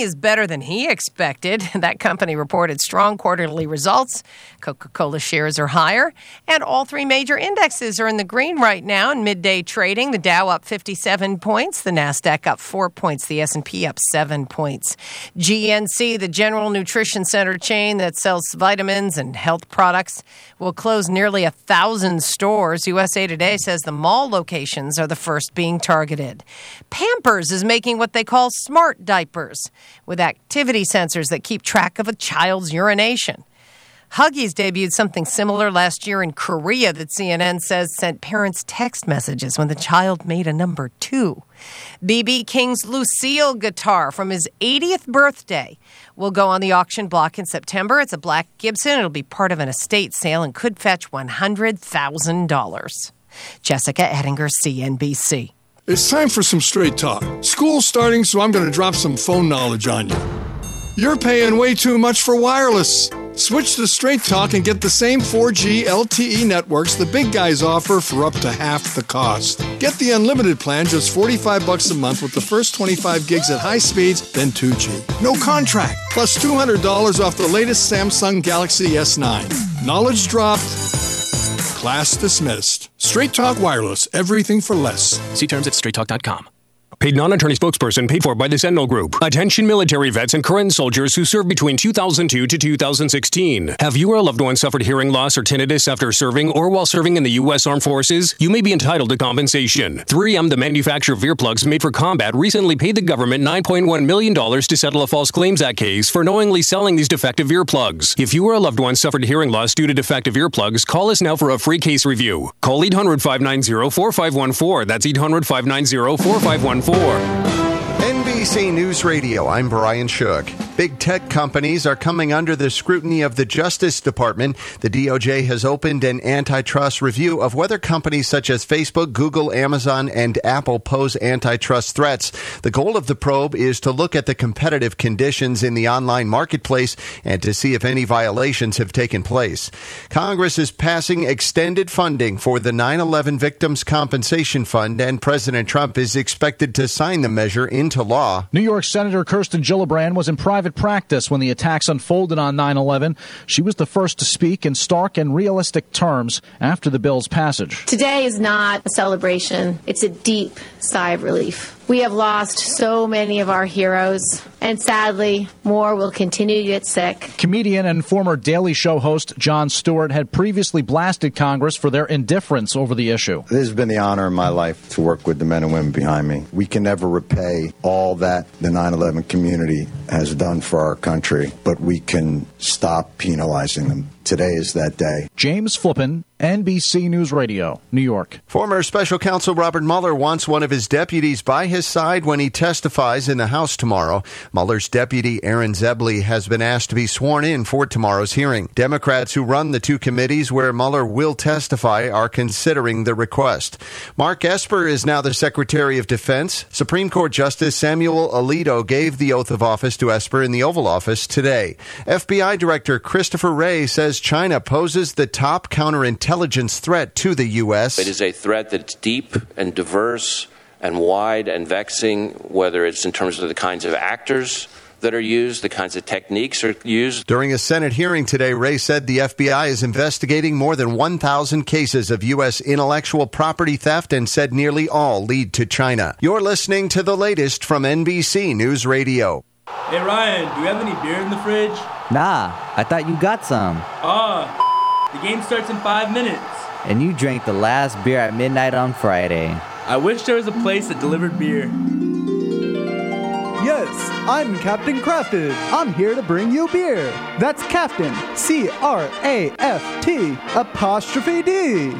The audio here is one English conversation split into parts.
is better than he expected. That company reported strong quarterly results. Coca Cola shares are higher, and all three major indexes are in the green right now in midday trading. The Dow up 57 points, the Nasdaq up 4 points, the S&P up 7 points. GNC, the General Nutrition Center chain that sells vitamins and health products, will close nearly a thousand stores. USA Today says the mall locations are the first being targeted. Pampers is making what they call smart diapers with activity sensors that keep track of a child's urination. Huggies debuted something similar last year in Korea that CNN says sent parents text messages when the child made a number two. BB King's Lucille guitar from his 80th birthday will go on the auction block in September. It's a black Gibson. It'll be part of an estate sale and could fetch $100,000. Jessica Ettinger, CNBC. It's time for some straight talk. School's starting, so I'm going to drop some phone knowledge on you. You're paying way too much for wireless. Switch to Straight Talk and get the same 4G LTE networks the big guys offer for up to half the cost. Get the unlimited plan just 45 bucks a month with the first 25 gigs at high speeds, then 2G. No contract, plus $200 off the latest Samsung Galaxy S9. Knowledge dropped. Class dismissed. Straight Talk Wireless, everything for less. See terms at straighttalk.com. Paid non attorney spokesperson paid for by the Sentinel Group. Attention military vets and current soldiers who served between 2002 to 2016. Have you or a loved one suffered hearing loss or tinnitus after serving or while serving in the U.S. Armed Forces? You may be entitled to compensation. 3M, the manufacturer of earplugs made for combat, recently paid the government $9.1 million to settle a False Claims Act case for knowingly selling these defective earplugs. If you or a loved one suffered hearing loss due to defective earplugs, call us now for a free case review. Call 800 590 4514. That's 800 590 4514 four. NBC News Radio, I'm Brian Shook. Big tech companies are coming under the scrutiny of the Justice Department. The DOJ has opened an antitrust review of whether companies such as Facebook, Google, Amazon, and Apple pose antitrust threats. The goal of the probe is to look at the competitive conditions in the online marketplace and to see if any violations have taken place. Congress is passing extended funding for the 9 11 Victims Compensation Fund, and President Trump is expected to sign the measure into law. New York Senator Kirsten Gillibrand was in private practice when the attacks unfolded on 9 11. She was the first to speak in stark and realistic terms after the bill's passage. Today is not a celebration, it's a deep sigh of relief. We have lost so many of our heroes, and sadly, more will continue to get sick. Comedian and former Daily Show host Jon Stewart had previously blasted Congress for their indifference over the issue. This has been the honor of my life to work with the men and women behind me. We can never repay all that the 9 11 community has done for our country, but we can stop penalizing them. Today is that day. James Flippin, NBC News Radio, New York. Former special counsel Robert Mueller wants one of his deputies by his side when he testifies in the House tomorrow. Mueller's deputy, Aaron Zebley, has been asked to be sworn in for tomorrow's hearing. Democrats who run the two committees where Mueller will testify are considering the request. Mark Esper is now the Secretary of Defense. Supreme Court Justice Samuel Alito gave the oath of office to Esper in the Oval Office today. FBI Director Christopher Wray says China poses the top counterintelligence threat to the U.S. It is a threat that's deep and diverse and wide and vexing, whether it's in terms of the kinds of actors that are used, the kinds of techniques are used. During a Senate hearing today, Wray said the FBI is investigating more than 1,000 cases of U.S. intellectual property theft and said nearly all lead to China. You're listening to the latest from NBC News Radio. Hey Ryan, do you have any beer in the fridge? Nah, I thought you got some. Ah, the game starts in five minutes. And you drank the last beer at midnight on Friday. I wish there was a place that delivered beer. Yes, I'm Captain Crafted. I'm here to bring you beer. That's Captain, C R A F T apostrophe D.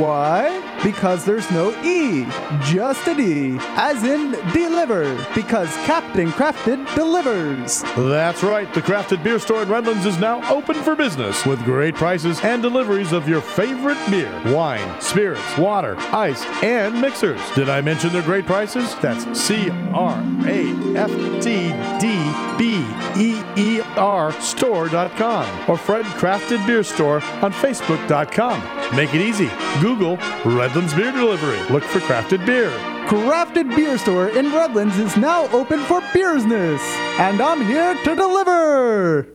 Why? Because there's no E, just a D, as in deliver, because Captain Crafted delivers. That's right, the Crafted Beer Store in Redlands is now open for business with great prices and deliveries of your favorite beer, wine, spirits, water, ice, and mixers. Did I mention their great prices? That's C R A F T D E R store.com or Fred Crafted Beer Store on Facebook.com. Make it easy. Google Redlands Beer Delivery. Look for crafted beer. Crafted Beer Store in Redlands is now open for business, and I'm here to deliver.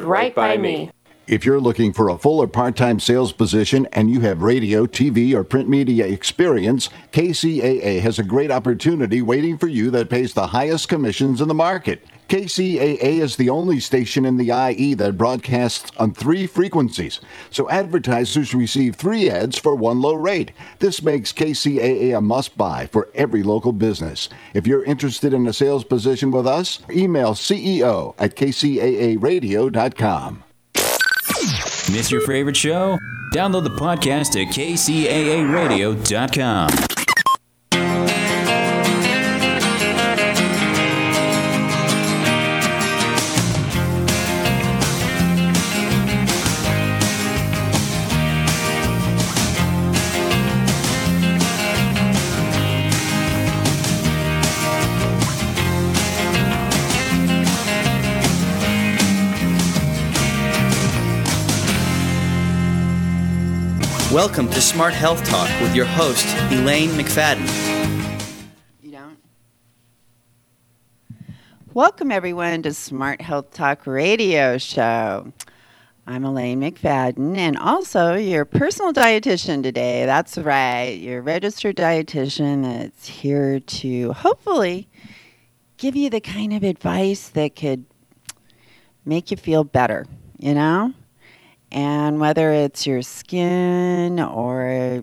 right by me. If you're looking for a full or part time sales position and you have radio, TV, or print media experience, KCAA has a great opportunity waiting for you that pays the highest commissions in the market. KCAA is the only station in the IE that broadcasts on three frequencies, so advertisers receive three ads for one low rate. This makes KCAA a must buy for every local business. If you're interested in a sales position with us, email CEO at kcaaradio.com. Miss your favorite show? Download the podcast at kcaaradio.com. Welcome to Smart Health Talk with your host, Elaine McFadden. You don't? Welcome, everyone, to Smart Health Talk Radio Show. I'm Elaine McFadden and also your personal dietitian today. That's right, your registered dietitian that's here to hopefully give you the kind of advice that could make you feel better, you know? And whether it's your skin or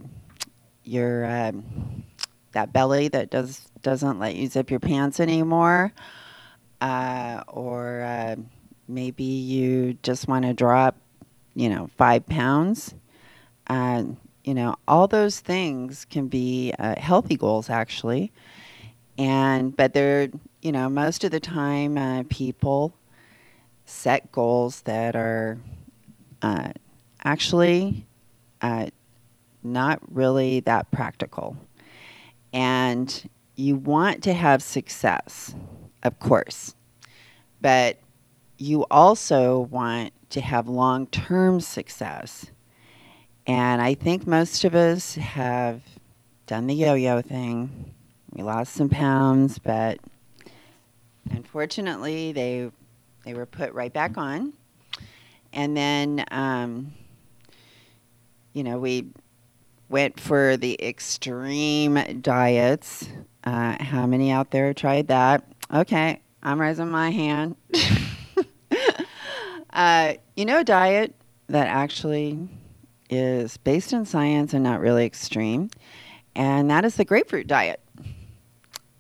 your um, that belly that does doesn't let you zip your pants anymore, uh, or uh, maybe you just want to drop, you know, five pounds. Uh, you know, all those things can be uh, healthy goals actually, and but they're you know most of the time uh, people set goals that are uh, actually uh, not really that practical. And you want to have success, of course, but you also want to have long term success. And I think most of us have done the yo yo thing. We lost some pounds, but unfortunately, they, they were put right back on and then um, you know we went for the extreme diets. Uh, how many out there tried that? Okay, I'm raising my hand. uh, you know, a diet that actually is based in science and not really extreme, and that is the grapefruit diet.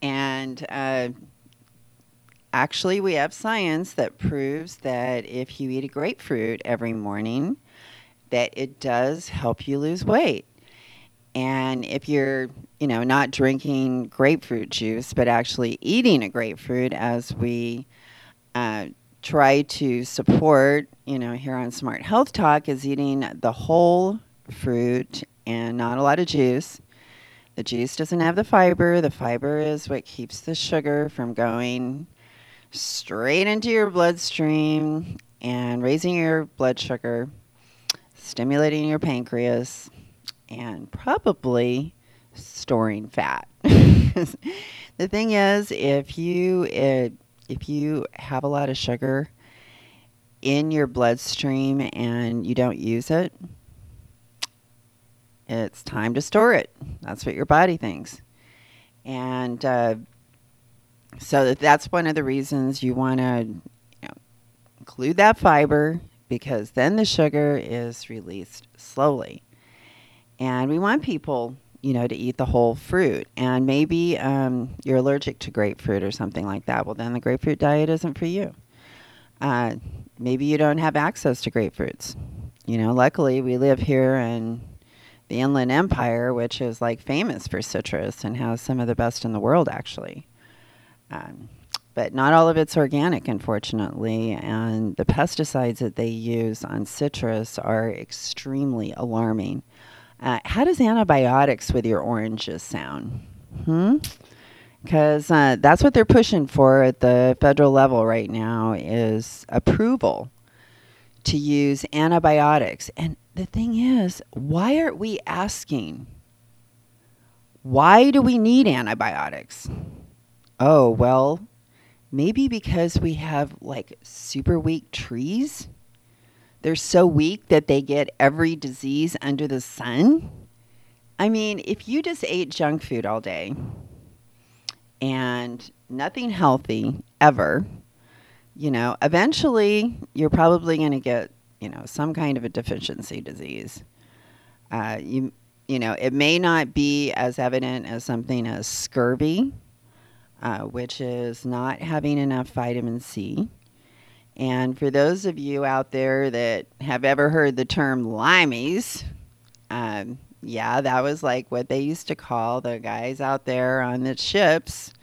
And uh, actually, we have science that proves that if you eat a grapefruit every morning, that it does help you lose weight. And if you're, you know, not drinking grapefruit juice, but actually eating a grapefruit, as we uh, try to support, you know, here on Smart Health Talk is eating the whole fruit and not a lot of juice. The juice doesn't have the fiber. The fiber is what keeps the sugar from going straight into your bloodstream and raising your blood sugar, stimulating your pancreas, and probably storing fat. the thing is, if you uh, if you have a lot of sugar in your bloodstream and you don't use it, it's time to store it. That's what your body thinks. And uh, so that's one of the reasons you want to you know, include that fiber because then the sugar is released slowly. And we want people, you know, to eat the whole fruit. And maybe um, you're allergic to grapefruit or something like that. Well, then the grapefruit diet isn't for you. Uh, maybe you don't have access to grapefruits. You know, luckily we live here in the Inland Empire, which is like famous for citrus and has some of the best in the world, actually. Um, but not all of it's organic, unfortunately, and the pesticides that they use on citrus are extremely alarming. Uh, how does antibiotics with your oranges sound? Hmm? Because uh, that's what they're pushing for at the federal level right now is approval to use antibiotics. And the thing is, why aren't we asking? Why do we need antibiotics? Oh, well, maybe because we have like super weak trees. They're so weak that they get every disease under the sun. I mean, if you just ate junk food all day and nothing healthy ever, you know, eventually you're probably going to get, you know, some kind of a deficiency disease. Uh, you, you know, it may not be as evident as something as scurvy, uh, which is not having enough vitamin C. And for those of you out there that have ever heard the term limeys, um, yeah, that was like what they used to call the guys out there on the ships,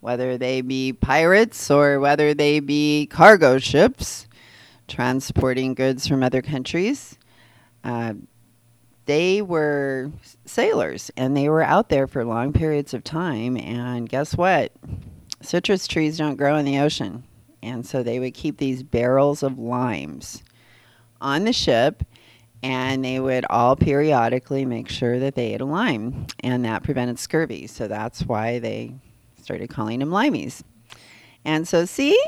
whether they be pirates or whether they be cargo ships transporting goods from other countries. Uh, they were sailors and they were out there for long periods of time. And guess what? Citrus trees don't grow in the ocean. And so they would keep these barrels of limes on the ship and they would all periodically make sure that they ate a lime and that prevented scurvy. So that's why they started calling them limeys. And so, see,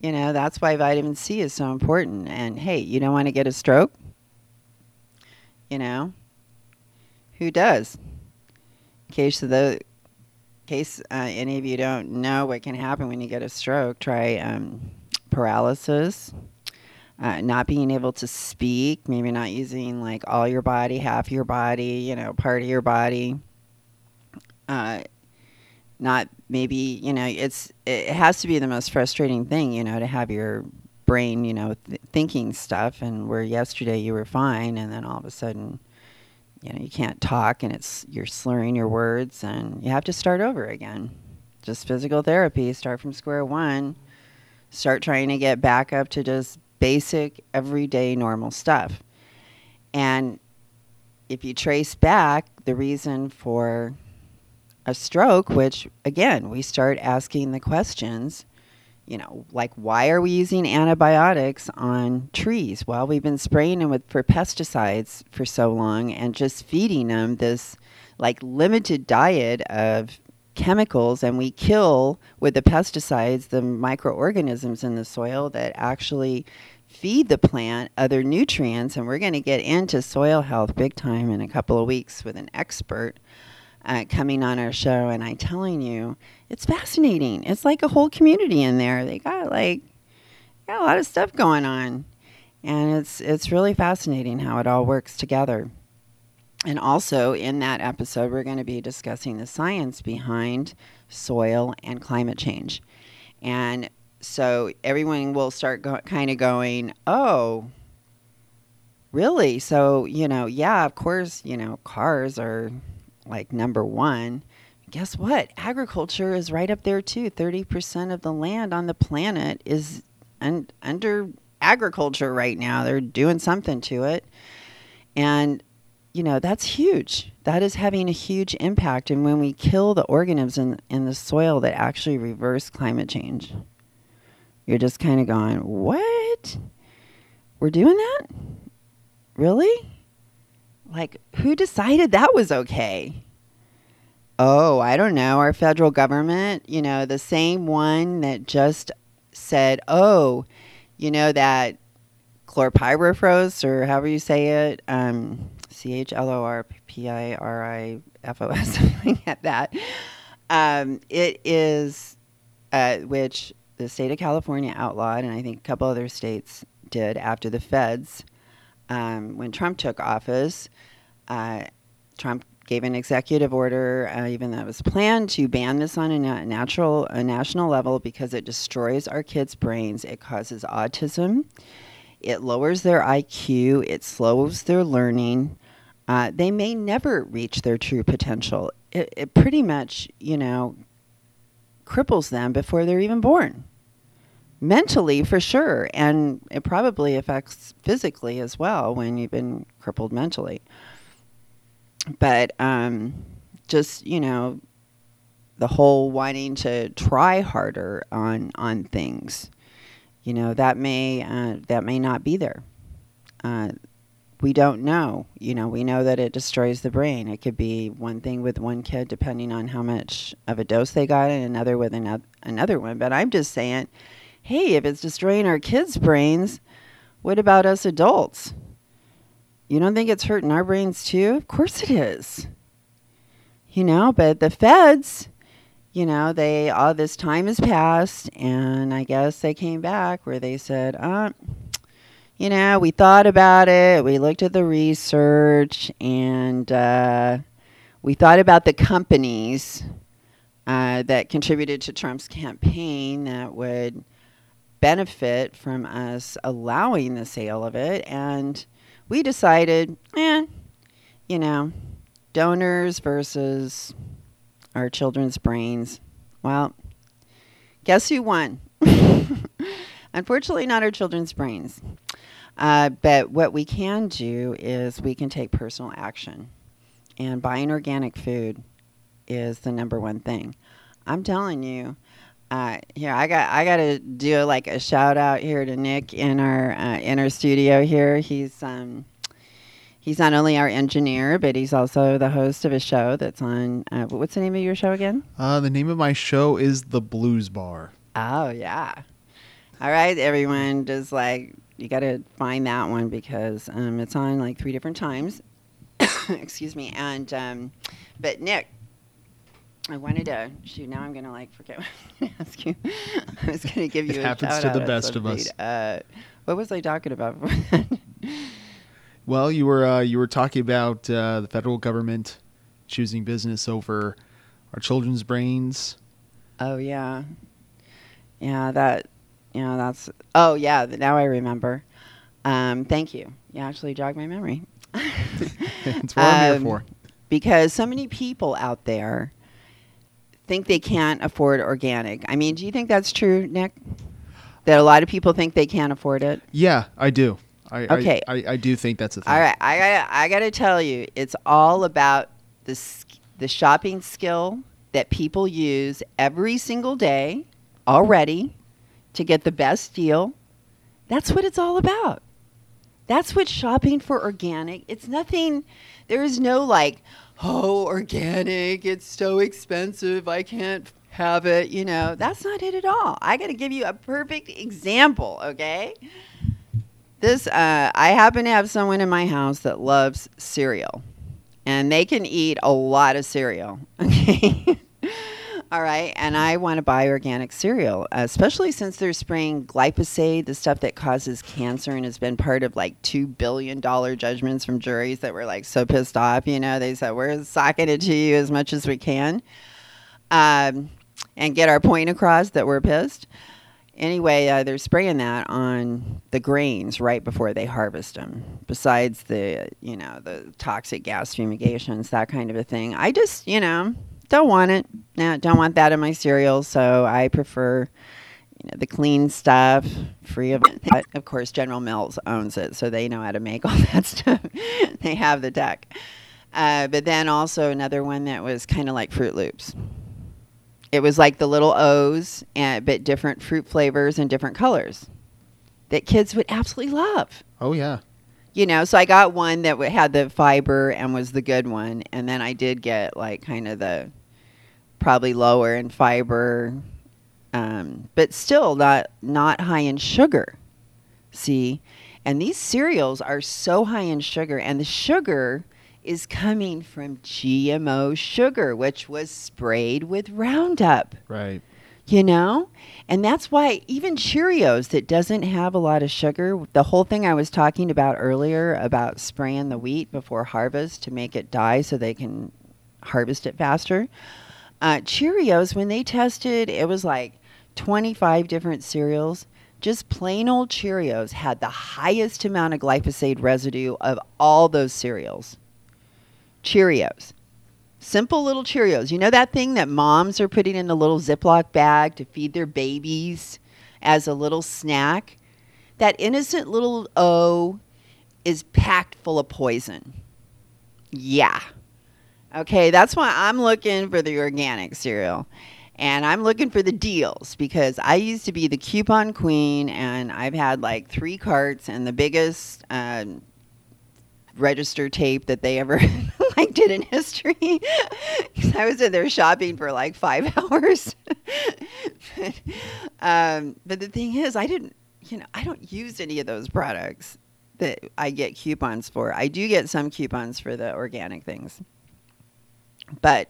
you know, that's why vitamin C is so important. And hey, you don't want to get a stroke? You know, who does? In case the case uh, any of you don't know what can happen when you get a stroke, try um, paralysis, uh, not being able to speak, maybe not using like all your body, half your body, you know, part of your body. Uh, not maybe you know it's it has to be the most frustrating thing you know to have your brain you know th- thinking stuff and where yesterday you were fine and then all of a sudden you know you can't talk and it's you're slurring your words and you have to start over again. Just physical therapy start from square one. Start trying to get back up to just basic everyday normal stuff. And if you trace back the reason for a stroke which again we start asking the questions you know, like why are we using antibiotics on trees? Well, we've been spraying them with for pesticides for so long and just feeding them this like limited diet of chemicals and we kill with the pesticides the microorganisms in the soil that actually feed the plant other nutrients and we're going to get into soil health big time in a couple of weeks with an expert uh, coming on our show, and I'm telling you, it's fascinating. It's like a whole community in there. They got like got a lot of stuff going on, and it's it's really fascinating how it all works together. And also in that episode, we're going to be discussing the science behind soil and climate change, and so everyone will start go- kind of going, oh. Really? So, you know, yeah, of course, you know, cars are like number one, guess what? Agriculture is right up there too. 30% of the land on the planet is un, under agriculture right now. They're doing something to it. And, you know, that's huge. That is having a huge impact. And when we kill the organisms in, in the soil that actually reverse climate change, you're just kind of going, what? We're doing that? Really? Like, who decided that was okay? Oh, I don't know. Our federal government, you know, the same one that just said, oh, you know, that chlorpyrifos, or however you say it, um, C H L O R P I R I F O S, something like that. Um, it is, uh, which the state of California outlawed, and I think a couple other states did after the feds. Um, when Trump took office, uh, Trump gave an executive order, uh, even it was planned, to ban this on a na- natural, a national level because it destroys our kids' brains. It causes autism. It lowers their IQ. It slows their learning. Uh, they may never reach their true potential. It, it pretty much, you know, cripples them before they're even born. Mentally, for sure. And it probably affects physically as well when you've been crippled mentally but um, just you know the whole wanting to try harder on on things you know that may uh, that may not be there. Uh, we don't know. You know we know that it destroys the brain. It could be one thing with one kid depending on how much of a dose they got and another with another, another one. But i'm just saying hey if it's destroying our kids brains what about us adults you don't think it's hurting our brains too? Of course it is. You know, but the feds, you know, they all this time has passed, and I guess they came back where they said, uh, you know, we thought about it, we looked at the research, and uh, we thought about the companies uh, that contributed to Trump's campaign that would benefit from us allowing the sale of it, and we decided, eh, you know, donors versus our children's brains. Well, guess who won? Unfortunately, not our children's brains. Uh, but what we can do is we can take personal action. And buying organic food is the number one thing. I'm telling you, uh, here I got I got to do like a shout out here to Nick in our uh, in our studio here. He's um, he's not only our engineer, but he's also the host of a show that's on. Uh, what's the name of your show again? Uh, the name of my show is The Blues Bar. Oh yeah. All right, everyone. Just like you got to find that one because um, it's on like three different times. Excuse me. And um, but Nick, I wanted to shoot. Now I'm gonna like forget what I was gonna ask you. I was gonna give you. It a happens to the best of us. Uh, what was I talking about? Well, you were uh, you were talking about uh, the federal government choosing business over our children's brains. oh yeah, yeah. That yeah. That's oh yeah. Now I remember. Um, thank you. You actually jogged my memory. That's what I'm here Um, for. Because so many people out there think they can't afford organic. I mean, do you think that's true, Nick? That a lot of people think they can't afford it. Yeah, I do. I, I- Okay. I, I, do think that's a thing. All right, I got I got to tell you, it's all about the the shopping skill that people use every single day already to get the best deal. That's what it's all about. That's what shopping for organic. It's nothing. There is no like, oh, organic. It's so expensive. I can't have it. You know, that's not it at all. I got to give you a perfect example. Okay. This, uh, I happen to have someone in my house that loves cereal, and they can eat a lot of cereal. Okay. All right. And I want to buy organic cereal, especially since they're spraying glyphosate, the stuff that causes cancer and has been part of like $2 billion judgments from juries that were like so pissed off. You know, they said, we're socking it to you as much as we can um, and get our point across that we're pissed. Anyway, uh, they're spraying that on the grains right before they harvest them. Besides the, you know, the toxic gas fumigations, that kind of a thing. I just, you know, don't want it. No, don't want that in my cereal. So I prefer, you know, the clean stuff, free of but of course General Mills owns it, so they know how to make all that stuff. they have the tech. Uh, but then also another one that was kind of like Froot Loops. It was like the little O's, and, but different fruit flavors and different colors that kids would absolutely love. Oh yeah. You know, so I got one that w- had the fiber and was the good one, and then I did get like kind of the probably lower in fiber, um, but still not not high in sugar. See, and these cereals are so high in sugar, and the sugar is coming from GMO sugar, which was sprayed with Roundup Right. you know and that's why even cheerios that doesn't have a lot of sugar the whole thing i was talking about earlier about spraying the wheat before harvest to make it die so they can harvest it faster uh, cheerios when they tested it was like 25 different cereals just plain old cheerios had the highest amount of glyphosate residue of all those cereals cheerios Simple little Cheerios. You know that thing that moms are putting in the little Ziploc bag to feed their babies as a little snack? That innocent little O is packed full of poison. Yeah. Okay, that's why I'm looking for the organic cereal. And I'm looking for the deals because I used to be the coupon queen and I've had like three carts and the biggest um, register tape that they ever like did in history. I was in there shopping for like five hours. um, but the thing is, I didn't, you know, I don't use any of those products that I get coupons for. I do get some coupons for the organic things, but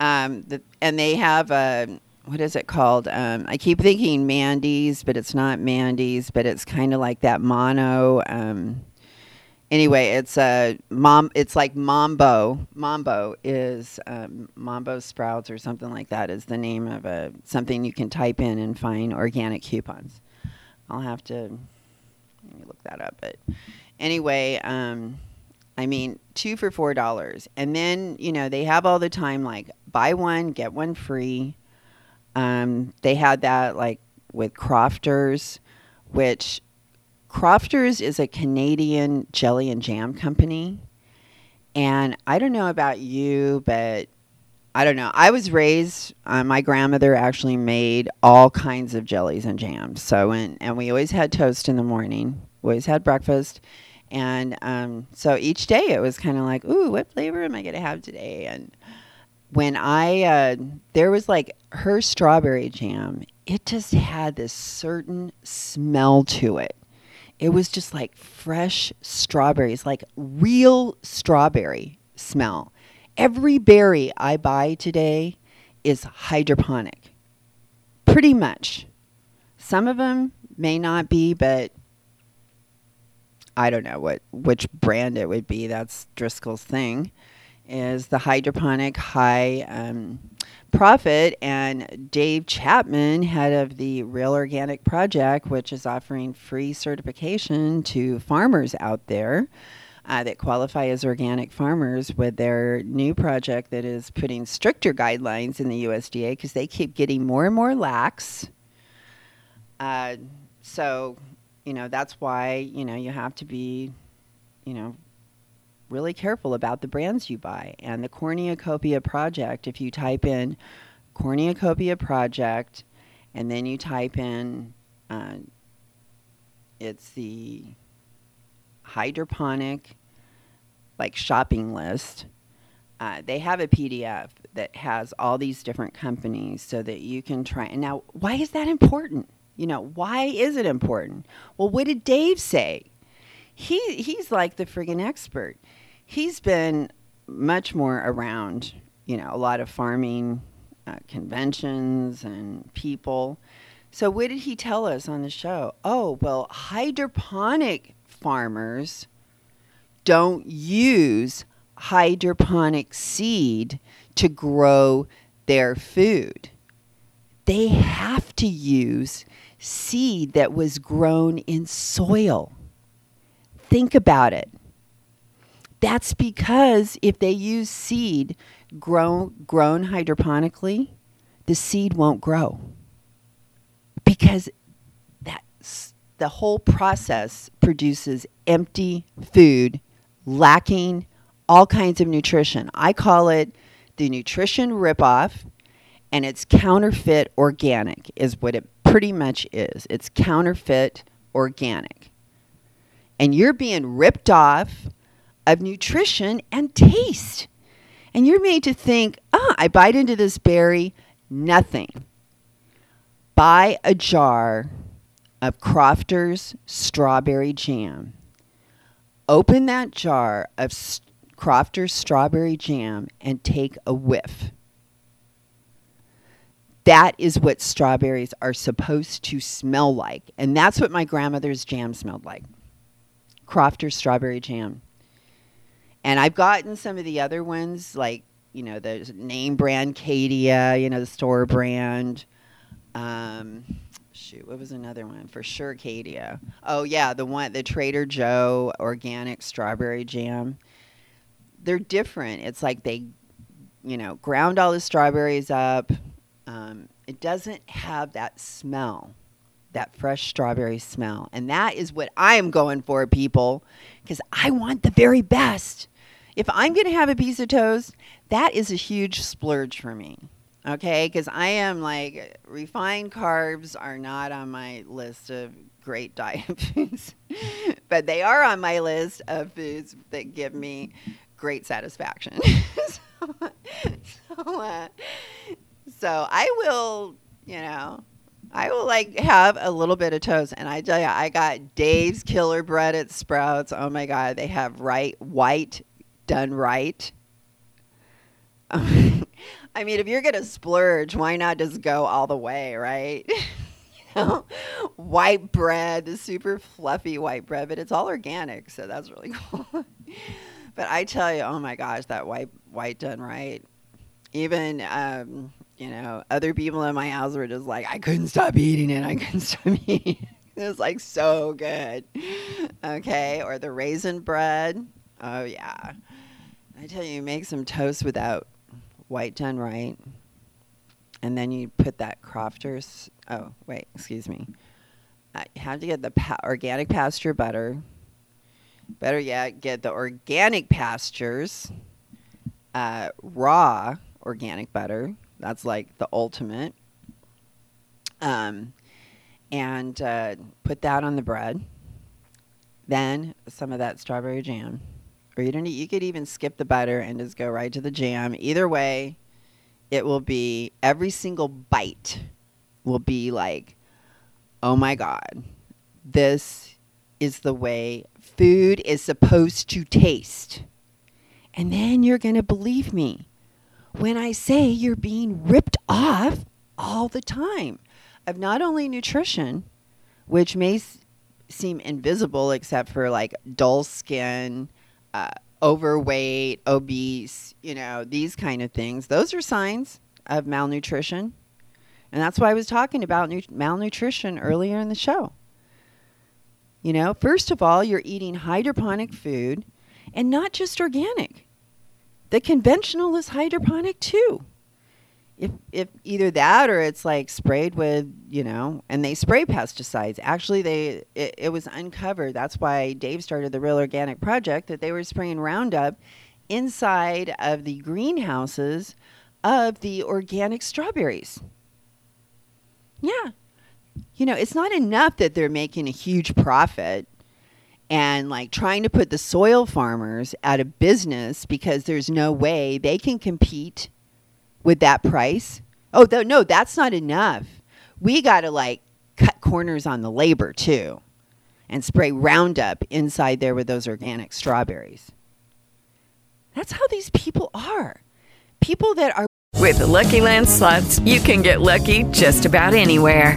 um, the, and they have a what is it called? Um, I keep thinking Mandy's, but it's not Mandy's, but it's kind of like that mono. Um, anyway, it's a mom. It's like Mambo. Mambo is um, Mambo Sprouts or something like that. Is the name of a something you can type in and find organic coupons. I'll have to look that up. But anyway, um, I mean, two for four dollars, and then you know they have all the time like buy one get one free. Um, they had that like with Crofters, which Crofters is a Canadian jelly and jam company. And I don't know about you, but I don't know. I was raised, uh, my grandmother actually made all kinds of jellies and jams. So, and, and we always had toast in the morning, we always had breakfast. And um, so each day it was kind of like, ooh, what flavor am I going to have today? And when I, uh, there was like her strawberry jam, it just had this certain smell to it. It was just like fresh strawberries, like real strawberry smell. Every berry I buy today is hydroponic. Pretty much. Some of them may not be, but I don't know what which brand it would be. That's Driscoll's thing. Is the hydroponic high um, profit and Dave Chapman, head of the Real Organic Project, which is offering free certification to farmers out there uh, that qualify as organic farmers with their new project that is putting stricter guidelines in the USDA because they keep getting more and more lax. Uh, so, you know, that's why, you know, you have to be, you know, really careful about the brands you buy. And the Cornucopia Project, if you type in Cornucopia Project and then you type in, uh, it's the hydroponic like shopping list. Uh, they have a PDF that has all these different companies so that you can try. And now, why is that important? You know, why is it important? Well, what did Dave say? He he's like the friggin' expert. He's been much more around, you know, a lot of farming uh, conventions and people. So, what did he tell us on the show? Oh, well, hydroponic farmers don't use hydroponic seed to grow their food. They have to use seed that was grown in soil. Think about it. That's because if they use seed grown, grown hydroponically, the seed won't grow because that's the whole process produces empty food lacking all kinds of nutrition. I call it the nutrition ripoff, and it's counterfeit organic, is what it pretty much is. It's counterfeit organic. And you're being ripped off of nutrition and taste. And you're made to think, ah, I bite into this berry, nothing. Buy a jar of Crofter's strawberry jam. Open that jar of Crofter's strawberry jam and take a whiff. That is what strawberries are supposed to smell like. And that's what my grandmother's jam smelled like. Crofter's strawberry jam. And I've gotten some of the other ones, like, you know, the name brand Cadia, you know, the store brand. Um, shoot, what was another one? For sure, Cadia. Oh, yeah, the one, the Trader Joe organic strawberry jam. They're different. It's like they, you know, ground all the strawberries up. Um, it doesn't have that smell, that fresh strawberry smell. And that is what I am going for, people, because I want the very best. If I'm going to have a piece of toast, that is a huge splurge for me. Okay, because I am like refined carbs are not on my list of great diet foods, but they are on my list of foods that give me great satisfaction. so, so, uh, so I will, you know, I will like have a little bit of toast, and I tell you, I got Dave's Killer Bread at Sprouts. Oh my God, they have right white done right. I mean, if you're gonna splurge, why not just go all the way, right? you know, white bread, the super fluffy white bread, but it's all organic, so that's really cool. but I tell you, oh my gosh, that white white done right. Even um, you know, other people in my house were just like, I couldn't stop eating it. I couldn't stop eating. It, it was like so good. Okay, or the raisin bread. Oh yeah. I tell you, you make some toast without white done right, and then you put that Crofter's. Oh wait, excuse me. You have to get the pa- organic pasture butter. Better yet, get the organic pastures uh, raw organic butter. That's like the ultimate. Um, and uh, put that on the bread. Then some of that strawberry jam or you don't you could even skip the butter and just go right to the jam. Either way, it will be every single bite will be like, "Oh my god. This is the way food is supposed to taste." And then you're going to believe me when I say you're being ripped off all the time of not only nutrition, which may s- seem invisible except for like dull skin, uh, overweight, obese, you know, these kind of things. Those are signs of malnutrition. And that's why I was talking about nu- malnutrition earlier in the show. You know, first of all, you're eating hydroponic food and not just organic. The conventional is hydroponic too. If, if either that or it's like sprayed with, you know, and they spray pesticides. Actually, they it, it was uncovered. That's why Dave started the Real Organic Project that they were spraying Roundup inside of the greenhouses of the organic strawberries. Yeah. You know, it's not enough that they're making a huge profit and like trying to put the soil farmers out of business because there's no way they can compete with that price. Oh, th- no, that's not enough. We got to like cut corners on the labor too and spray Roundup inside there with those organic strawberries. That's how these people are. People that are With the Lucky Land slots, you can get lucky just about anywhere.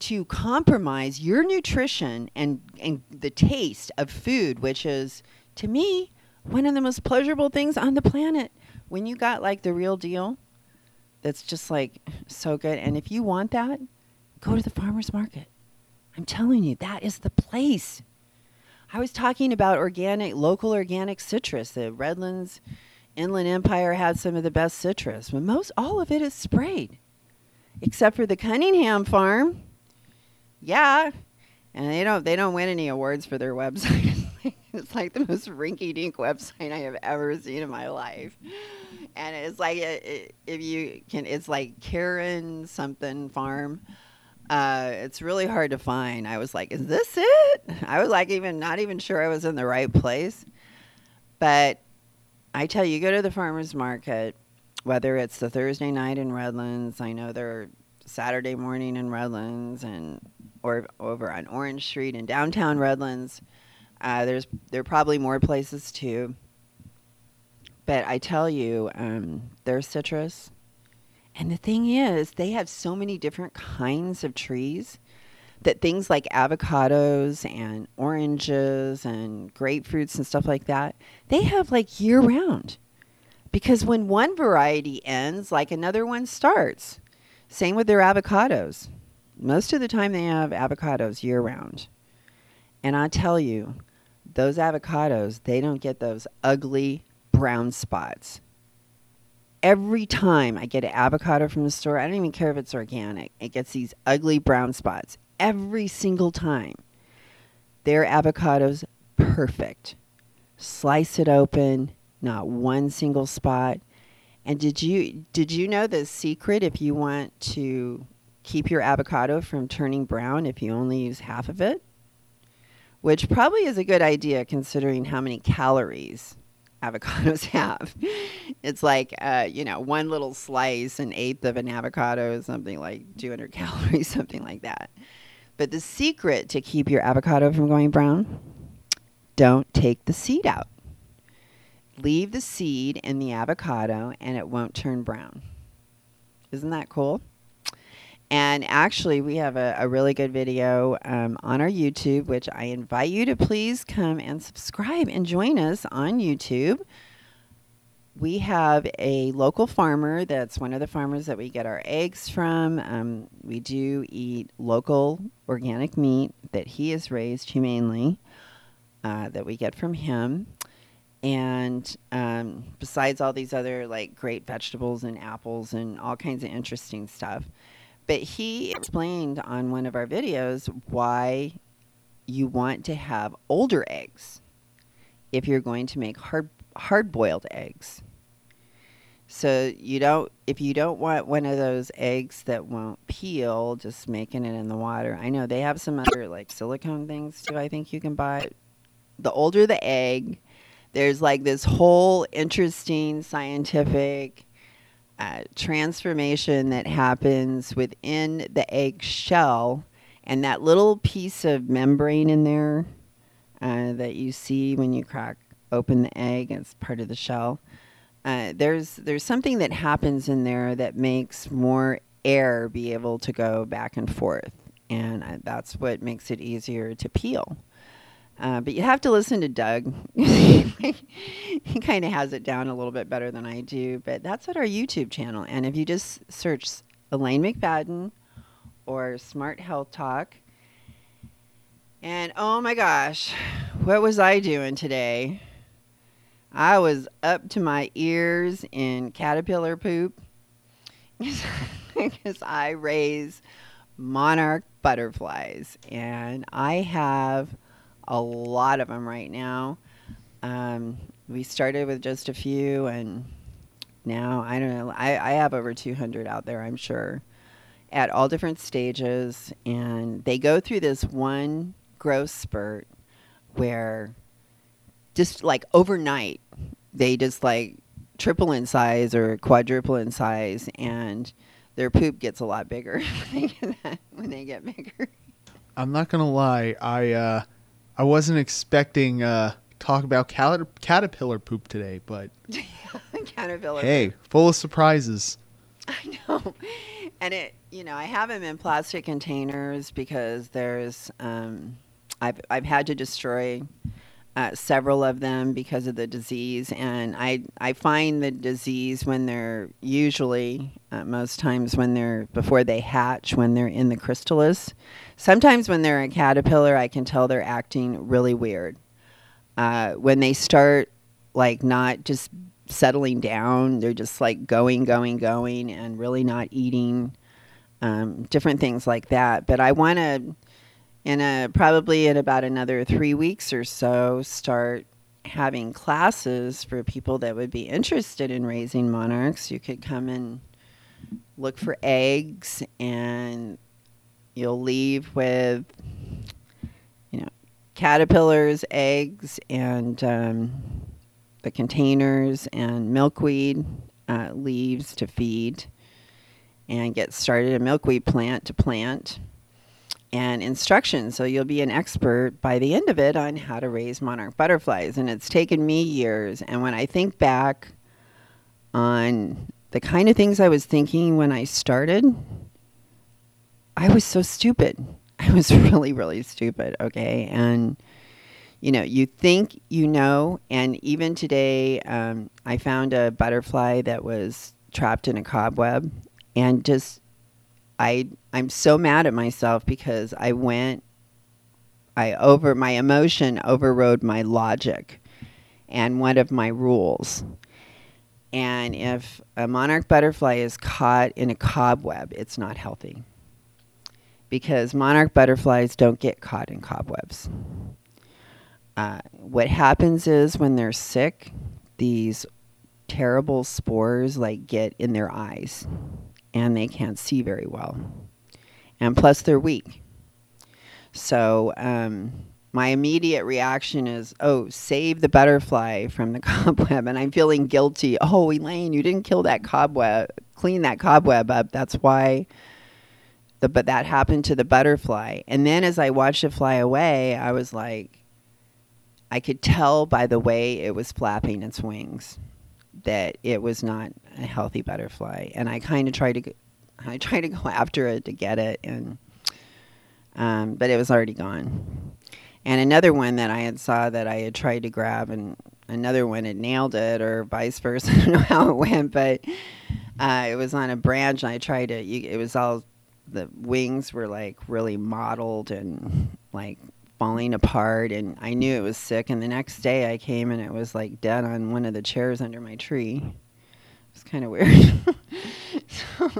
to compromise your nutrition and and the taste of food, which is to me one of the most pleasurable things on the planet. When you got like the real deal, that's just like so good. And if you want that, go to the farmers market. I'm telling you, that is the place. I was talking about organic, local organic citrus. The Redlands Inland Empire had some of the best citrus, but most all of it is sprayed, except for the Cunningham farm. Yeah, and they don't they don't win any awards for their website. it's like the most rinky-dink website I have ever seen in my life. And it's like if you can, it's like Karen something farm. Uh, it's really hard to find. I was like, is this it? I was like, even not even sure I was in the right place. But I tell you, you go to the farmers market, whether it's the Thursday night in Redlands, I know they're Saturday morning in Redlands, and or over on Orange Street in downtown Redlands. Uh, there's there are probably more places too. But I tell you, um, there's citrus. And the thing is, they have so many different kinds of trees that things like avocados and oranges and grapefruits and stuff like that, they have like year round. Because when one variety ends, like another one starts. Same with their avocados. Most of the time, they have avocados year round. And I tell you, those avocados, they don't get those ugly brown spots. Every time I get an avocado from the store, I don't even care if it's organic, it gets these ugly brown spots. Every single time. Their avocados, perfect. Slice it open, not one single spot. And did you did you know the secret if you want to keep your avocado from turning brown if you only use half of it? Which probably is a good idea considering how many calories avocados have. It's like, uh, you know, one little slice, an eighth of an avocado is something like 200 calories, something like that. But the secret to keep your avocado from going brown, don't take the seed out. Leave the seed in the avocado and it won't turn brown. Isn't that cool? And actually, we have a, a really good video um, on our YouTube, which I invite you to please come and subscribe and join us on YouTube. We have a local farmer that's one of the farmers that we get our eggs from. Um, we do eat local organic meat that he has raised humanely uh, that we get from him. And um, besides all these other like great vegetables and apples and all kinds of interesting stuff. But he explained on one of our videos why you want to have older eggs if you're going to make hard hard boiled eggs. So you don't if you don't want one of those eggs that won't peel, just making it in the water. I know they have some other like silicone things too. I think you can buy. The older the egg, there's like this whole interesting scientific uh, transformation that happens within the egg shell and that little piece of membrane in there uh, that you see when you crack open the egg as part of the shell. Uh, there's there's something that happens in there that makes more air be able to go back and forth, and uh, that's what makes it easier to peel. Uh, but you have to listen to Doug. he kind of has it down a little bit better than I do. But that's at our YouTube channel. And if you just search Elaine McFadden or Smart Health Talk, and oh my gosh, what was I doing today? I was up to my ears in caterpillar poop because I raise monarch butterflies. And I have a lot of them right now. Um, we started with just a few, and now I don't know. I, I have over 200 out there, I'm sure. at all different stages, and they go through this one growth spurt where just like overnight they just like triple in size or quadruple in size, and their poop gets a lot bigger when they get, bigger. I'm not gonna lie. I uh, I wasn't expecting uh, talk about cal- caterpillar poop today, but Caterpillar. hey, full of surprises. I know. And it, you know, I have them in plastic containers because there's, um, I've, I've had to destroy uh, several of them because of the disease. And I, I find the disease when they're usually, uh, most times when they're, before they hatch, when they're in the chrysalis. Sometimes when they're a caterpillar, I can tell they're acting really weird. Uh, when they start, like, not just settling down. They're just like going, going, going, and really not eating. Um, different things like that. But I want to, in a probably in about another three weeks or so, start having classes for people that would be interested in raising monarchs. You could come and look for eggs, and you'll leave with, you know, caterpillars, eggs, and um, the containers and milkweed uh, leaves to feed and get started a milkweed plant to plant and instructions. So you'll be an expert by the end of it on how to raise monarch butterflies. And it's taken me years. And when i think back on the kind of things i was thinking when i started i was so stupid. I was really really stupid okay? And you know, you think you know, and even today, um, I found a butterfly that was trapped in a cobweb, and just I I'm so mad at myself because I went, I over my emotion overrode my logic, and one of my rules. And if a monarch butterfly is caught in a cobweb, it's not healthy. Because monarch butterflies don't get caught in cobwebs. Uh, what happens is when they're sick, these terrible spores like get in their eyes and they can't see very well. And plus, they're weak. So, um, my immediate reaction is, oh, save the butterfly from the cobweb. And I'm feeling guilty. Oh, Elaine, you didn't kill that cobweb, clean that cobweb up. That's why. The, but that happened to the butterfly. And then as I watched it fly away, I was like, I could tell by the way it was flapping its wings that it was not a healthy butterfly, and I kind of tried to, I tried to go after it to get it, and um, but it was already gone. And another one that I had saw that I had tried to grab, and another one had nailed it, or vice versa. I don't know how it went, but uh, it was on a branch, and I tried to. It was all the wings were like really mottled and like falling apart and I knew it was sick and the next day I came and it was like dead on one of the chairs under my tree. It was kind of weird. so,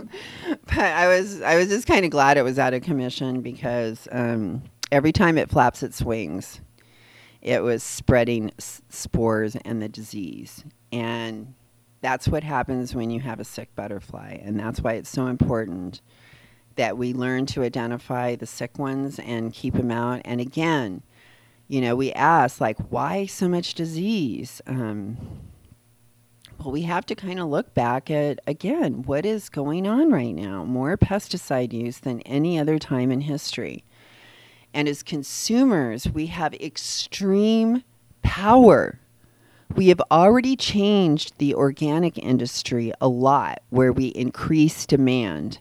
but I was I was just kind of glad it was out of commission because um, every time it flaps its wings, it was spreading s- spores and the disease. And that's what happens when you have a sick butterfly and that's why it's so important that we learn to identify the sick ones and keep them out. And again, you know, we ask, like, why so much disease? Um, well, we have to kind of look back at, again, what is going on right now? More pesticide use than any other time in history. And as consumers, we have extreme power. We have already changed the organic industry a lot where we increase demand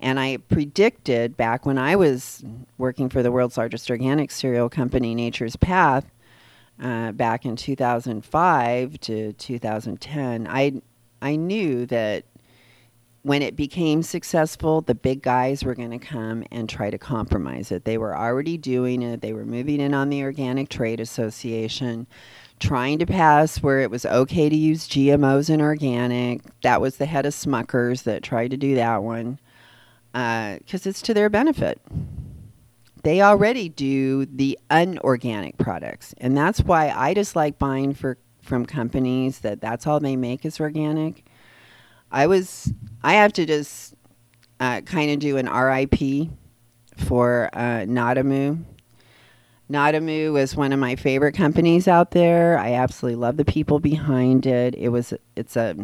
and I predicted back when I was working for the world's largest organic cereal company, Nature's Path, uh, back in 2005 to 2010, I, I knew that when it became successful, the big guys were going to come and try to compromise it. They were already doing it, they were moving in on the Organic Trade Association. Trying to pass where it was okay to use GMOs in organic. That was the head of Smuckers that tried to do that one because uh, it's to their benefit. They already do the unorganic products, and that's why I just like buying for from companies that that's all they make is organic. I was I have to just uh, kind of do an RIP for uh, NadaMoo. NadaMoo was one of my favorite companies out there. I absolutely love the people behind it. It was, it's a,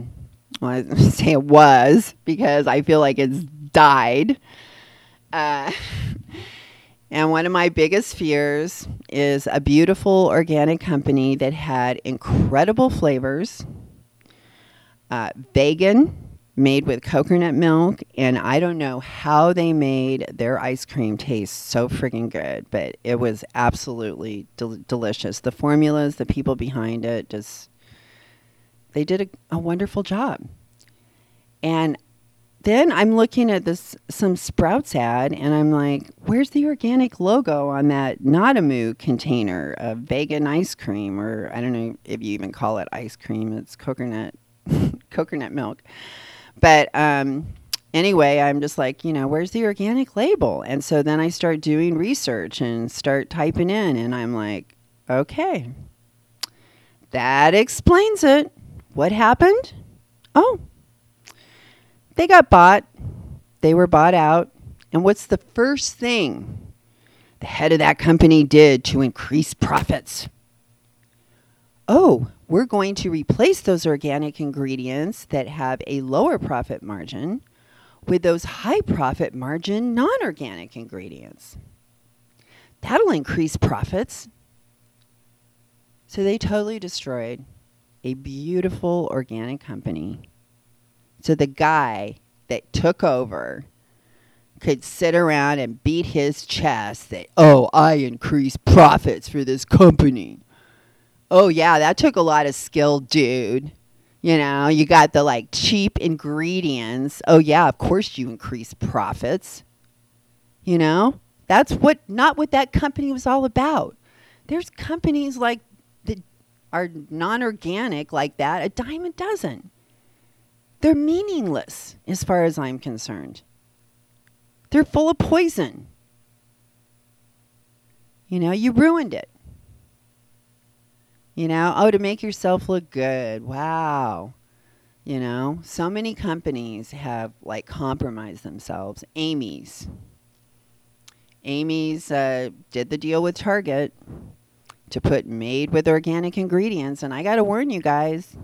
well, I say it was because I feel like it's died. Uh, and one of my biggest fears is a beautiful organic company that had incredible flavors, uh, vegan, made with coconut milk. And I don't know how they made their ice cream taste so freaking good, but it was absolutely del- delicious. The formulas, the people behind it, just, they did a, a wonderful job. And then I'm looking at this some Sprouts ad, and I'm like, "Where's the organic logo on that NadaMoo container of vegan ice cream, or I don't know if you even call it ice cream? It's coconut coconut milk." But um, anyway, I'm just like, you know, where's the organic label? And so then I start doing research and start typing in, and I'm like, okay, that explains it. What happened? Oh, they got bought. They were bought out. And what's the first thing the head of that company did to increase profits? Oh, we're going to replace those organic ingredients that have a lower profit margin with those high profit margin non organic ingredients. That'll increase profits. So they totally destroyed a beautiful organic company. So the guy that took over could sit around and beat his chest that, oh, I increase profits for this company. Oh, yeah, that took a lot of skill, dude. You know, you got the like cheap ingredients. Oh, yeah, of course you increase profits. You know, that's what, not what that company was all about. There's companies like that are non organic like that, a dime a dozen. They're meaningless as far as I'm concerned. They're full of poison. You know, you ruined it. You know, oh, to make yourself look good. Wow. You know, so many companies have like compromised themselves. Amy's. Amy's uh, did the deal with Target to put made with organic ingredients. And I got to warn you guys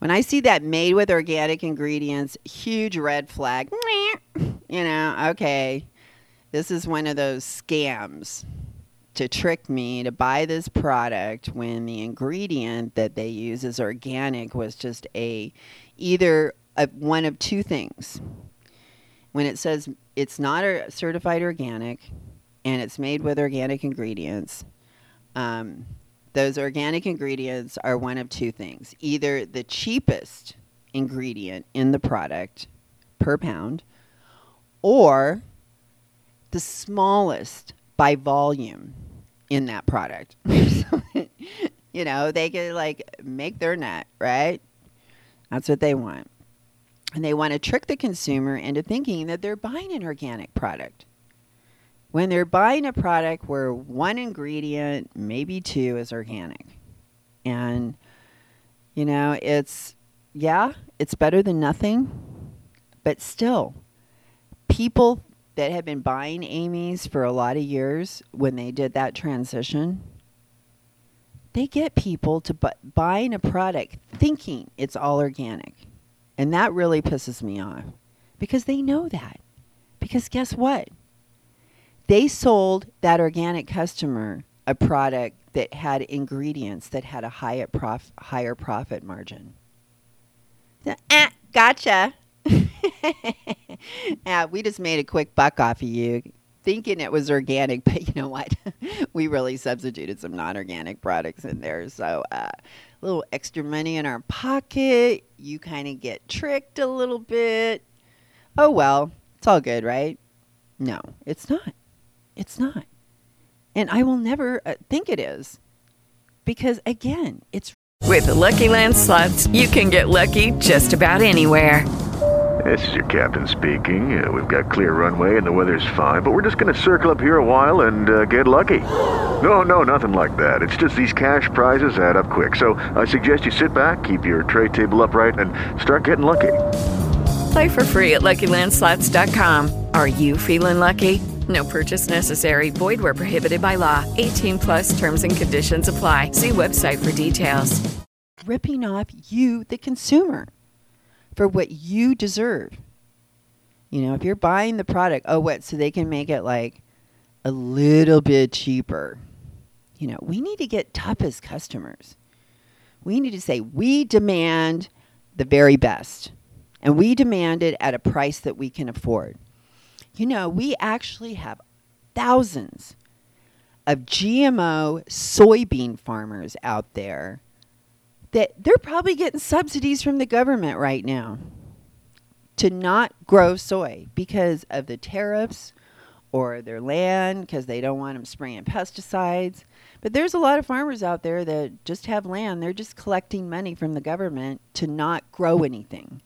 when I see that made with organic ingredients, huge red flag. You know, okay, this is one of those scams to trick me to buy this product when the ingredient that they use is organic was just a either a, one of two things. When it says it's not a certified organic and it's made with organic ingredients, um, those organic ingredients are one of two things either the cheapest ingredient in the product per pound or the smallest by volume in that product. you know, they can like make their net, right? That's what they want. And they want to trick the consumer into thinking that they're buying an organic product. When they're buying a product where one ingredient, maybe two, is organic. And, you know, it's, yeah, it's better than nothing, but still, people that have been buying Amy's for a lot of years when they did that transition, they get people to bu- buying a product thinking it's all organic. And that really pisses me off because they know that. Because guess what? They sold that organic customer a product that had ingredients that had a higher, prof- higher profit margin. So, ah, gotcha. yeah, we just made a quick buck off of you thinking it was organic, but you know what? we really substituted some non organic products in there. So, uh, a little extra money in our pocket. You kind of get tricked a little bit. Oh, well, it's all good, right? No, it's not. It's not. And I will never uh, think it is. Because again, it's. With the Lucky Land slots, you can get lucky just about anywhere. This is your captain speaking. Uh, we've got clear runway and the weather's fine, but we're just going to circle up here a while and uh, get lucky. No, no, nothing like that. It's just these cash prizes add up quick. So I suggest you sit back, keep your tray table upright, and start getting lucky. Play for free at LuckyLandSlots.com. Are you feeling lucky? No purchase necessary. Void where prohibited by law. 18 plus terms and conditions apply. See website for details. Ripping off you, the consumer, for what you deserve. You know, if you're buying the product, oh, what? So they can make it like a little bit cheaper. You know, we need to get tough as customers. We need to say, we demand the very best, and we demand it at a price that we can afford. You know, we actually have thousands of GMO soybean farmers out there that they're probably getting subsidies from the government right now to not grow soy because of the tariffs or their land because they don't want them spraying pesticides. But there's a lot of farmers out there that just have land. They're just collecting money from the government to not grow anything.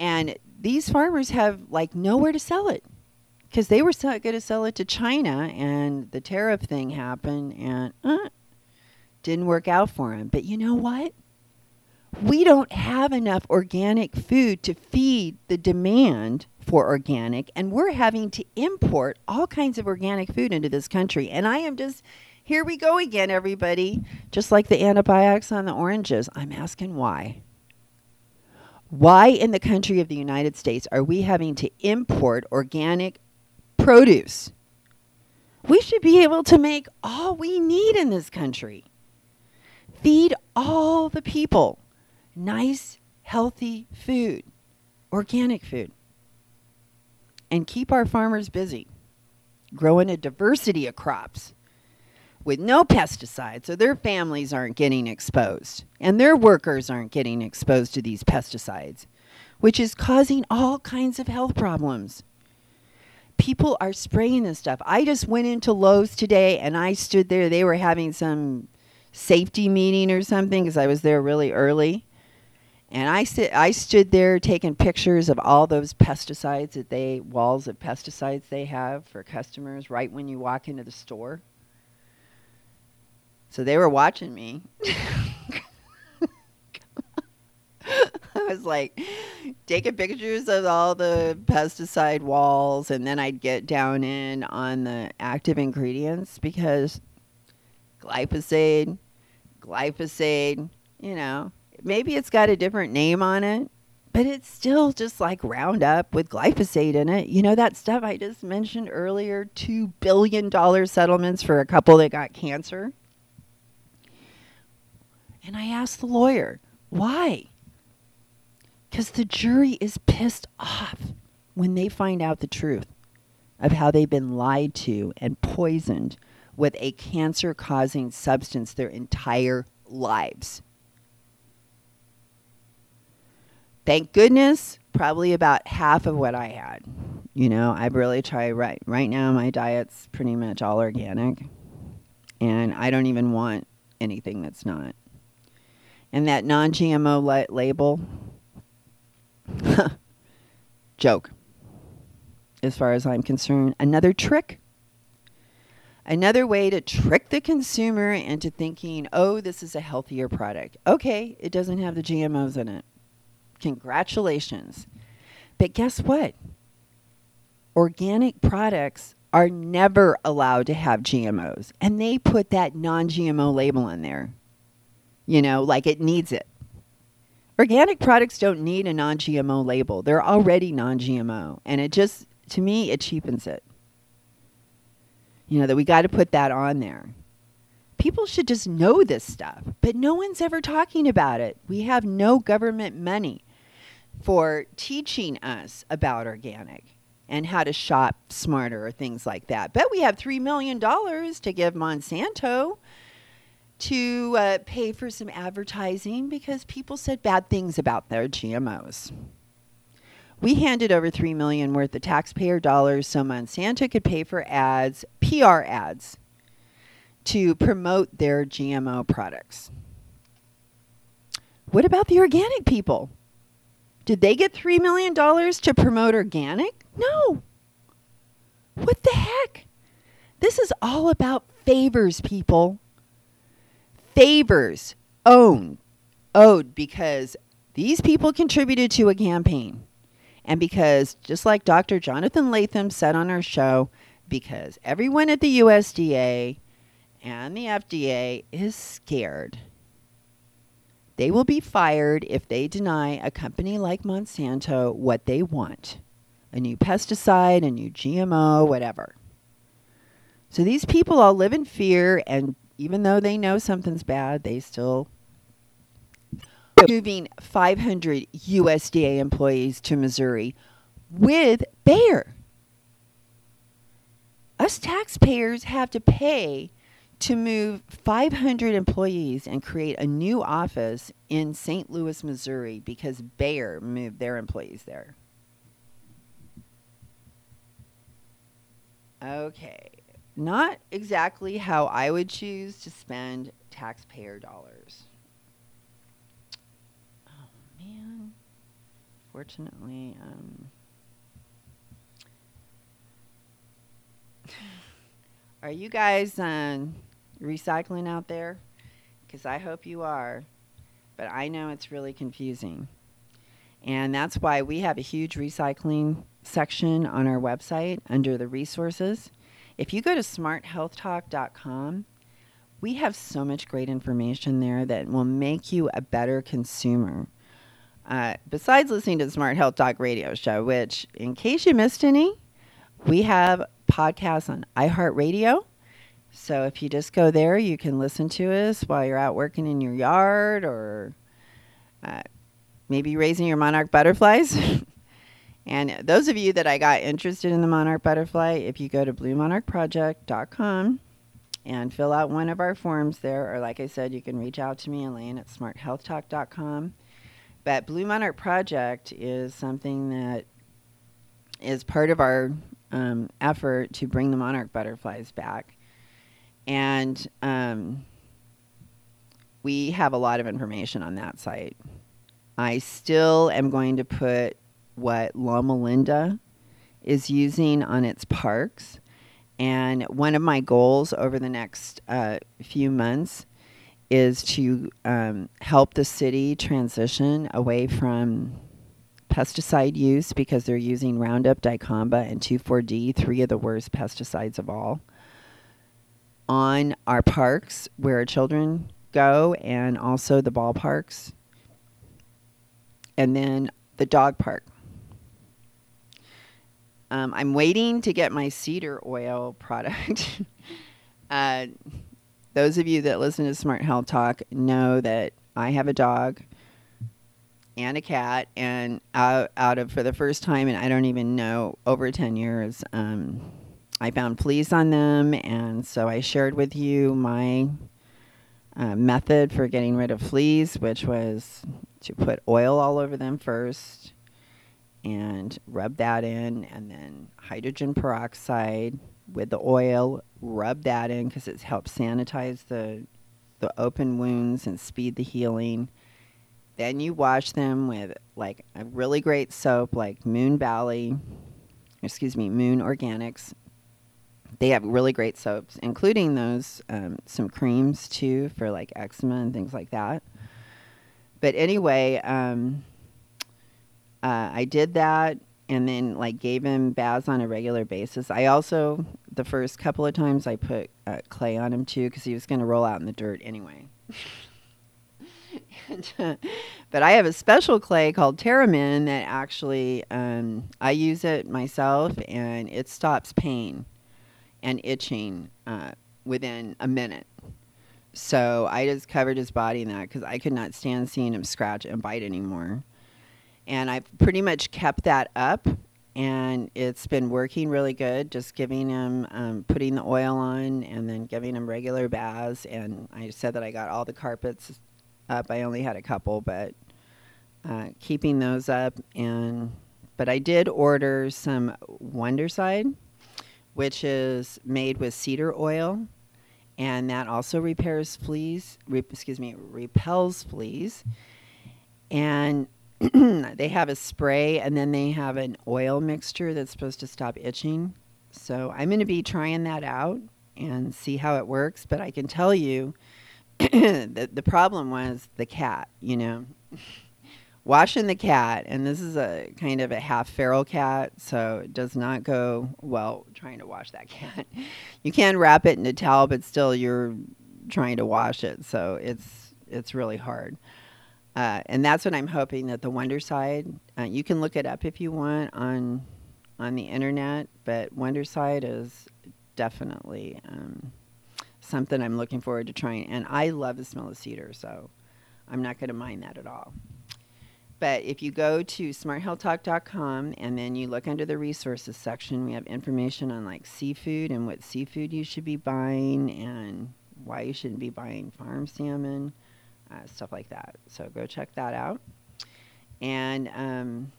And these farmers have like nowhere to sell it because they were going to sell it to China and the tariff thing happened and uh, didn't work out for them. But you know what? we don't have enough organic food to feed the demand for organic, and we're having to import all kinds of organic food into this country. And I am just, here we go again, everybody. Just like the antibiotics on the oranges, I'm asking why. Why in the country of the United States are we having to import organic produce? We should be able to make all we need in this country. Feed all the people nice, healthy food, organic food, and keep our farmers busy growing a diversity of crops with no pesticides so their families aren't getting exposed and their workers aren't getting exposed to these pesticides, which is causing all kinds of health problems. People are spraying this stuff. I just went into Lowe's today and I stood there. They were having some safety meeting or something because I was there really early. And I sit, I stood there taking pictures of all those pesticides that they walls of pesticides they have for customers right when you walk into the store. So they were watching me. I was like taking pictures of all the pesticide walls, and then I'd get down in on the active ingredients because glyphosate, glyphosate, you know, maybe it's got a different name on it, but it's still just like Roundup with glyphosate in it. You know, that stuff I just mentioned earlier $2 billion settlements for a couple that got cancer. And I asked the lawyer, why? Because the jury is pissed off when they find out the truth of how they've been lied to and poisoned with a cancer causing substance their entire lives. thank goodness, probably about half of what I had. You know, I really try right right now my diet's pretty much all organic. And I don't even want anything that's not. And that non-GMO li- label joke. As far as I'm concerned, another trick Another way to trick the consumer into thinking, oh, this is a healthier product. Okay, it doesn't have the GMOs in it. Congratulations. But guess what? Organic products are never allowed to have GMOs, and they put that non GMO label in there. You know, like it needs it. Organic products don't need a non GMO label, they're already non GMO, and it just, to me, it cheapens it. You know, that we got to put that on there people should just know this stuff, but no one's ever talking about it. We have no government money for teaching us about organic and how to shop smarter or things like that. But we have $3 million to give Monsanto to uh, pay for some advertising because people said bad things about their GMOs. We handed over 3 million worth of taxpayer dollars so Monsanto could pay for ads, PR ads to promote their GMO products. What about the organic people? Did they get $3 million to promote organic? No. What the heck? This is all about favors, people. Favors owned, owed because these people contributed to a campaign. And because, just like Dr. Jonathan Latham said on our show, because everyone at the USDA and the FDA is scared. They will be fired if they deny a company like Monsanto what they want a new pesticide, a new GMO, whatever. So these people all live in fear, and even though they know something's bad, they still moving 500 USDA employees to Missouri with Bayer. Us taxpayers have to pay to move 500 employees and create a new office in St. Louis, Missouri because Bayer moved their employees there. Okay. Not exactly how I would choose to spend taxpayer dollars. Oh, man. Fortunately, um, are you guys um, recycling out there? Because I hope you are. But I know it's really confusing. And that's why we have a huge recycling section on our website under the resources. If you go to smarthealthtalk.com, we have so much great information there that will make you a better consumer. Uh, besides listening to the Smart Health Talk radio show, which, in case you missed any, we have podcasts on iHeartRadio. So if you just go there, you can listen to us while you're out working in your yard or uh, maybe raising your monarch butterflies. and those of you that I got interested in the monarch butterfly, if you go to bluemonarchproject.com and fill out one of our forms there, or like I said, you can reach out to me, Elaine at smarthealthtalk.com. But Blue Monarch Project is something that is part of our um, effort to bring the monarch butterflies back. And um, we have a lot of information on that site. I still am going to put what Loma Linda is using on its parks. And one of my goals over the next uh, few months is to um, help the city transition away from pesticide use because they're using Roundup, dicamba, and 2,4-D, three of the worst pesticides of all, on our parks where children go and also the ballparks, and then the dog park. Um, I'm waiting to get my cedar oil product. uh, those of you that listen to Smart Health Talk know that I have a dog and a cat, and out, out of for the first time, and I don't even know over 10 years, um, I found fleas on them, and so I shared with you my uh, method for getting rid of fleas, which was to put oil all over them first and rub that in, and then hydrogen peroxide with the oil, rub that in because it helps sanitize the the open wounds and speed the healing. Then you wash them with like a really great soap like Moon Valley, excuse me, Moon Organics. They have really great soaps, including those um, some creams too for like eczema and things like that. But anyway, um, uh, I did that and then like gave him baths on a regular basis. I also the first couple of times I put uh, clay on him too because he was going to roll out in the dirt anyway. and, uh, but I have a special clay called Terramin that actually um, I use it myself and it stops pain and itching uh, within a minute. So I just covered his body in that because I could not stand seeing him scratch and bite anymore. And I've pretty much kept that up and it's been working really good. Just giving him, um, putting the oil on, and then giving him regular baths. And I said that I got all the carpets up. I only had a couple, but uh, keeping those up. And but I did order some Wondercide, which is made with cedar oil, and that also repairs fleas. Re- excuse me, repels fleas. And they have a spray and then they have an oil mixture that's supposed to stop itching. So I'm going to be trying that out and see how it works. But I can tell you that the problem was the cat, you know. washing the cat, and this is a kind of a half feral cat, so it does not go well trying to wash that cat. You can wrap it in a towel, but still you're trying to wash it, so it's it's really hard. Uh, and that's what I'm hoping that the Wondercide. Uh, you can look it up if you want on on the internet, but Wondercide is definitely um, something I'm looking forward to trying. And I love the smell of cedar, so I'm not going to mind that at all. But if you go to smarthealthtalk.com and then you look under the resources section, we have information on like seafood and what seafood you should be buying and why you shouldn't be buying farm salmon, uh, stuff like that. So go check that out. And um,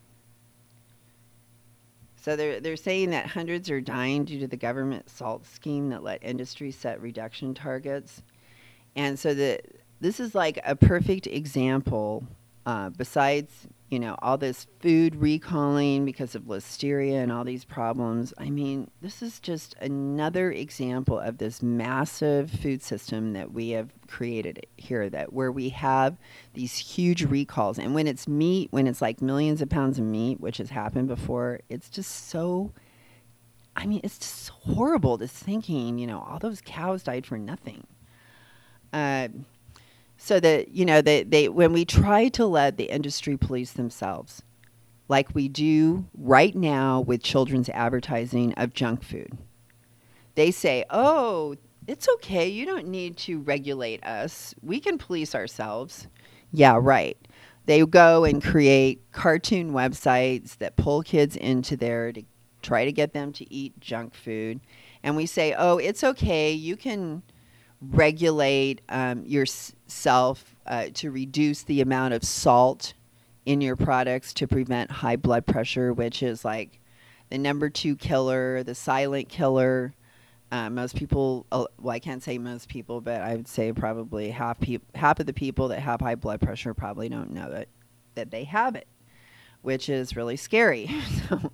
so they're, they're saying that hundreds are dying due to the government salt scheme that let industry set reduction targets. And so the, this is like a perfect example, uh, besides, you know, all this food recalling because of listeria and all these problems. I mean, this is just another example of this massive food system that we have created here that where we have these huge recalls. And when it's meat, when it's like millions of pounds of meat, which has happened before, it's just so I mean, it's just horrible just thinking, you know, all those cows died for nothing. Uh, so that you know they, they when we try to let the industry police themselves like we do right now with children's advertising of junk food they say oh it's okay. You don't need to regulate us. We can police ourselves. Yeah right. They go and create cartoon websites that pull kids into there to try to get them to eat junk food. And we say oh it's okay. You can regulate um, yourself uh, to reduce the amount of salt in your products to prevent high blood pressure, which is like the number two killer, the silent killer. Uh, most people, uh, well, I can't say most people, but I would say probably half half of the people that have high blood pressure probably don't know that that they have it, which is really scary. so,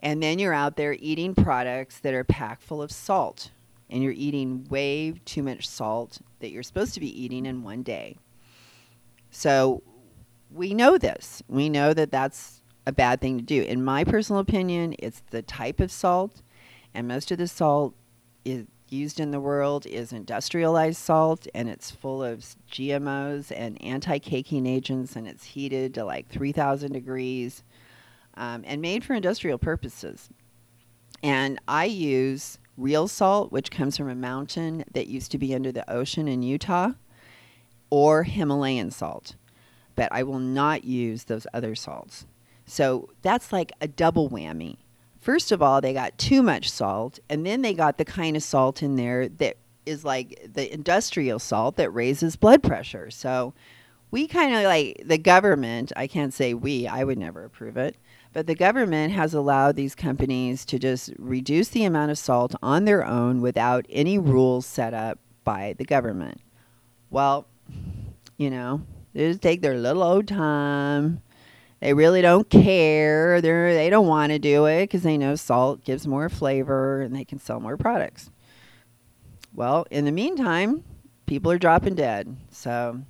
and then you're out there eating products that are packed full of salt, and you're eating way too much salt that you're supposed to be eating in one day. So we know this. We know that that's a bad thing to do. In my personal opinion, it's the type of salt, and most of the salt is used in the world is industrialized salt and it's full of GMOs and anti-caking agents and it's heated to like 3000 degrees um, and made for industrial purposes. And I use real salt, which comes from a mountain that used to be under the ocean in Utah, or Himalayan salt. But I will not use those other salts. So that's like a double whammy. First of all, they got too much salt, and then they got the kind of salt in there that is like the industrial salt that raises blood pressure. So we kind of like the government, I can't say we, I would never approve it but the government has allowed these companies to just reduce the amount of salt on their own without any rules set up by the government. Well, you know, they just take their little old time. They really don't care. They're, they don't want to do it because they know salt gives more flavor and they can sell more products. Well, in the meantime, people are dropping dead. So,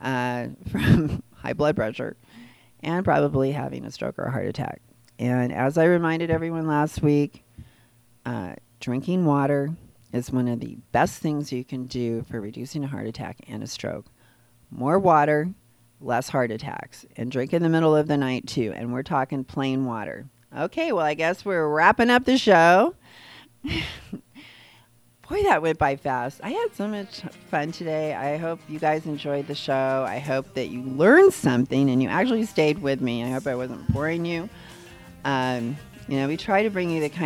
uh, from high blood pressure and probably having a stroke or a heart attack. And as I reminded everyone last week, uh, drinking water is one of the best things you can do for reducing a heart attack and a stroke. More water, less heart attacks. And drink in the middle of the night too. And we're talking plain water. Okay, well, I guess we're wrapping up the show. Boy, that went by fast. I had so much fun today. I hope you guys enjoyed the show. I hope that you learned something and you actually stayed with me. I hope I wasn't boring you. Um, you know, we try to bring you the kind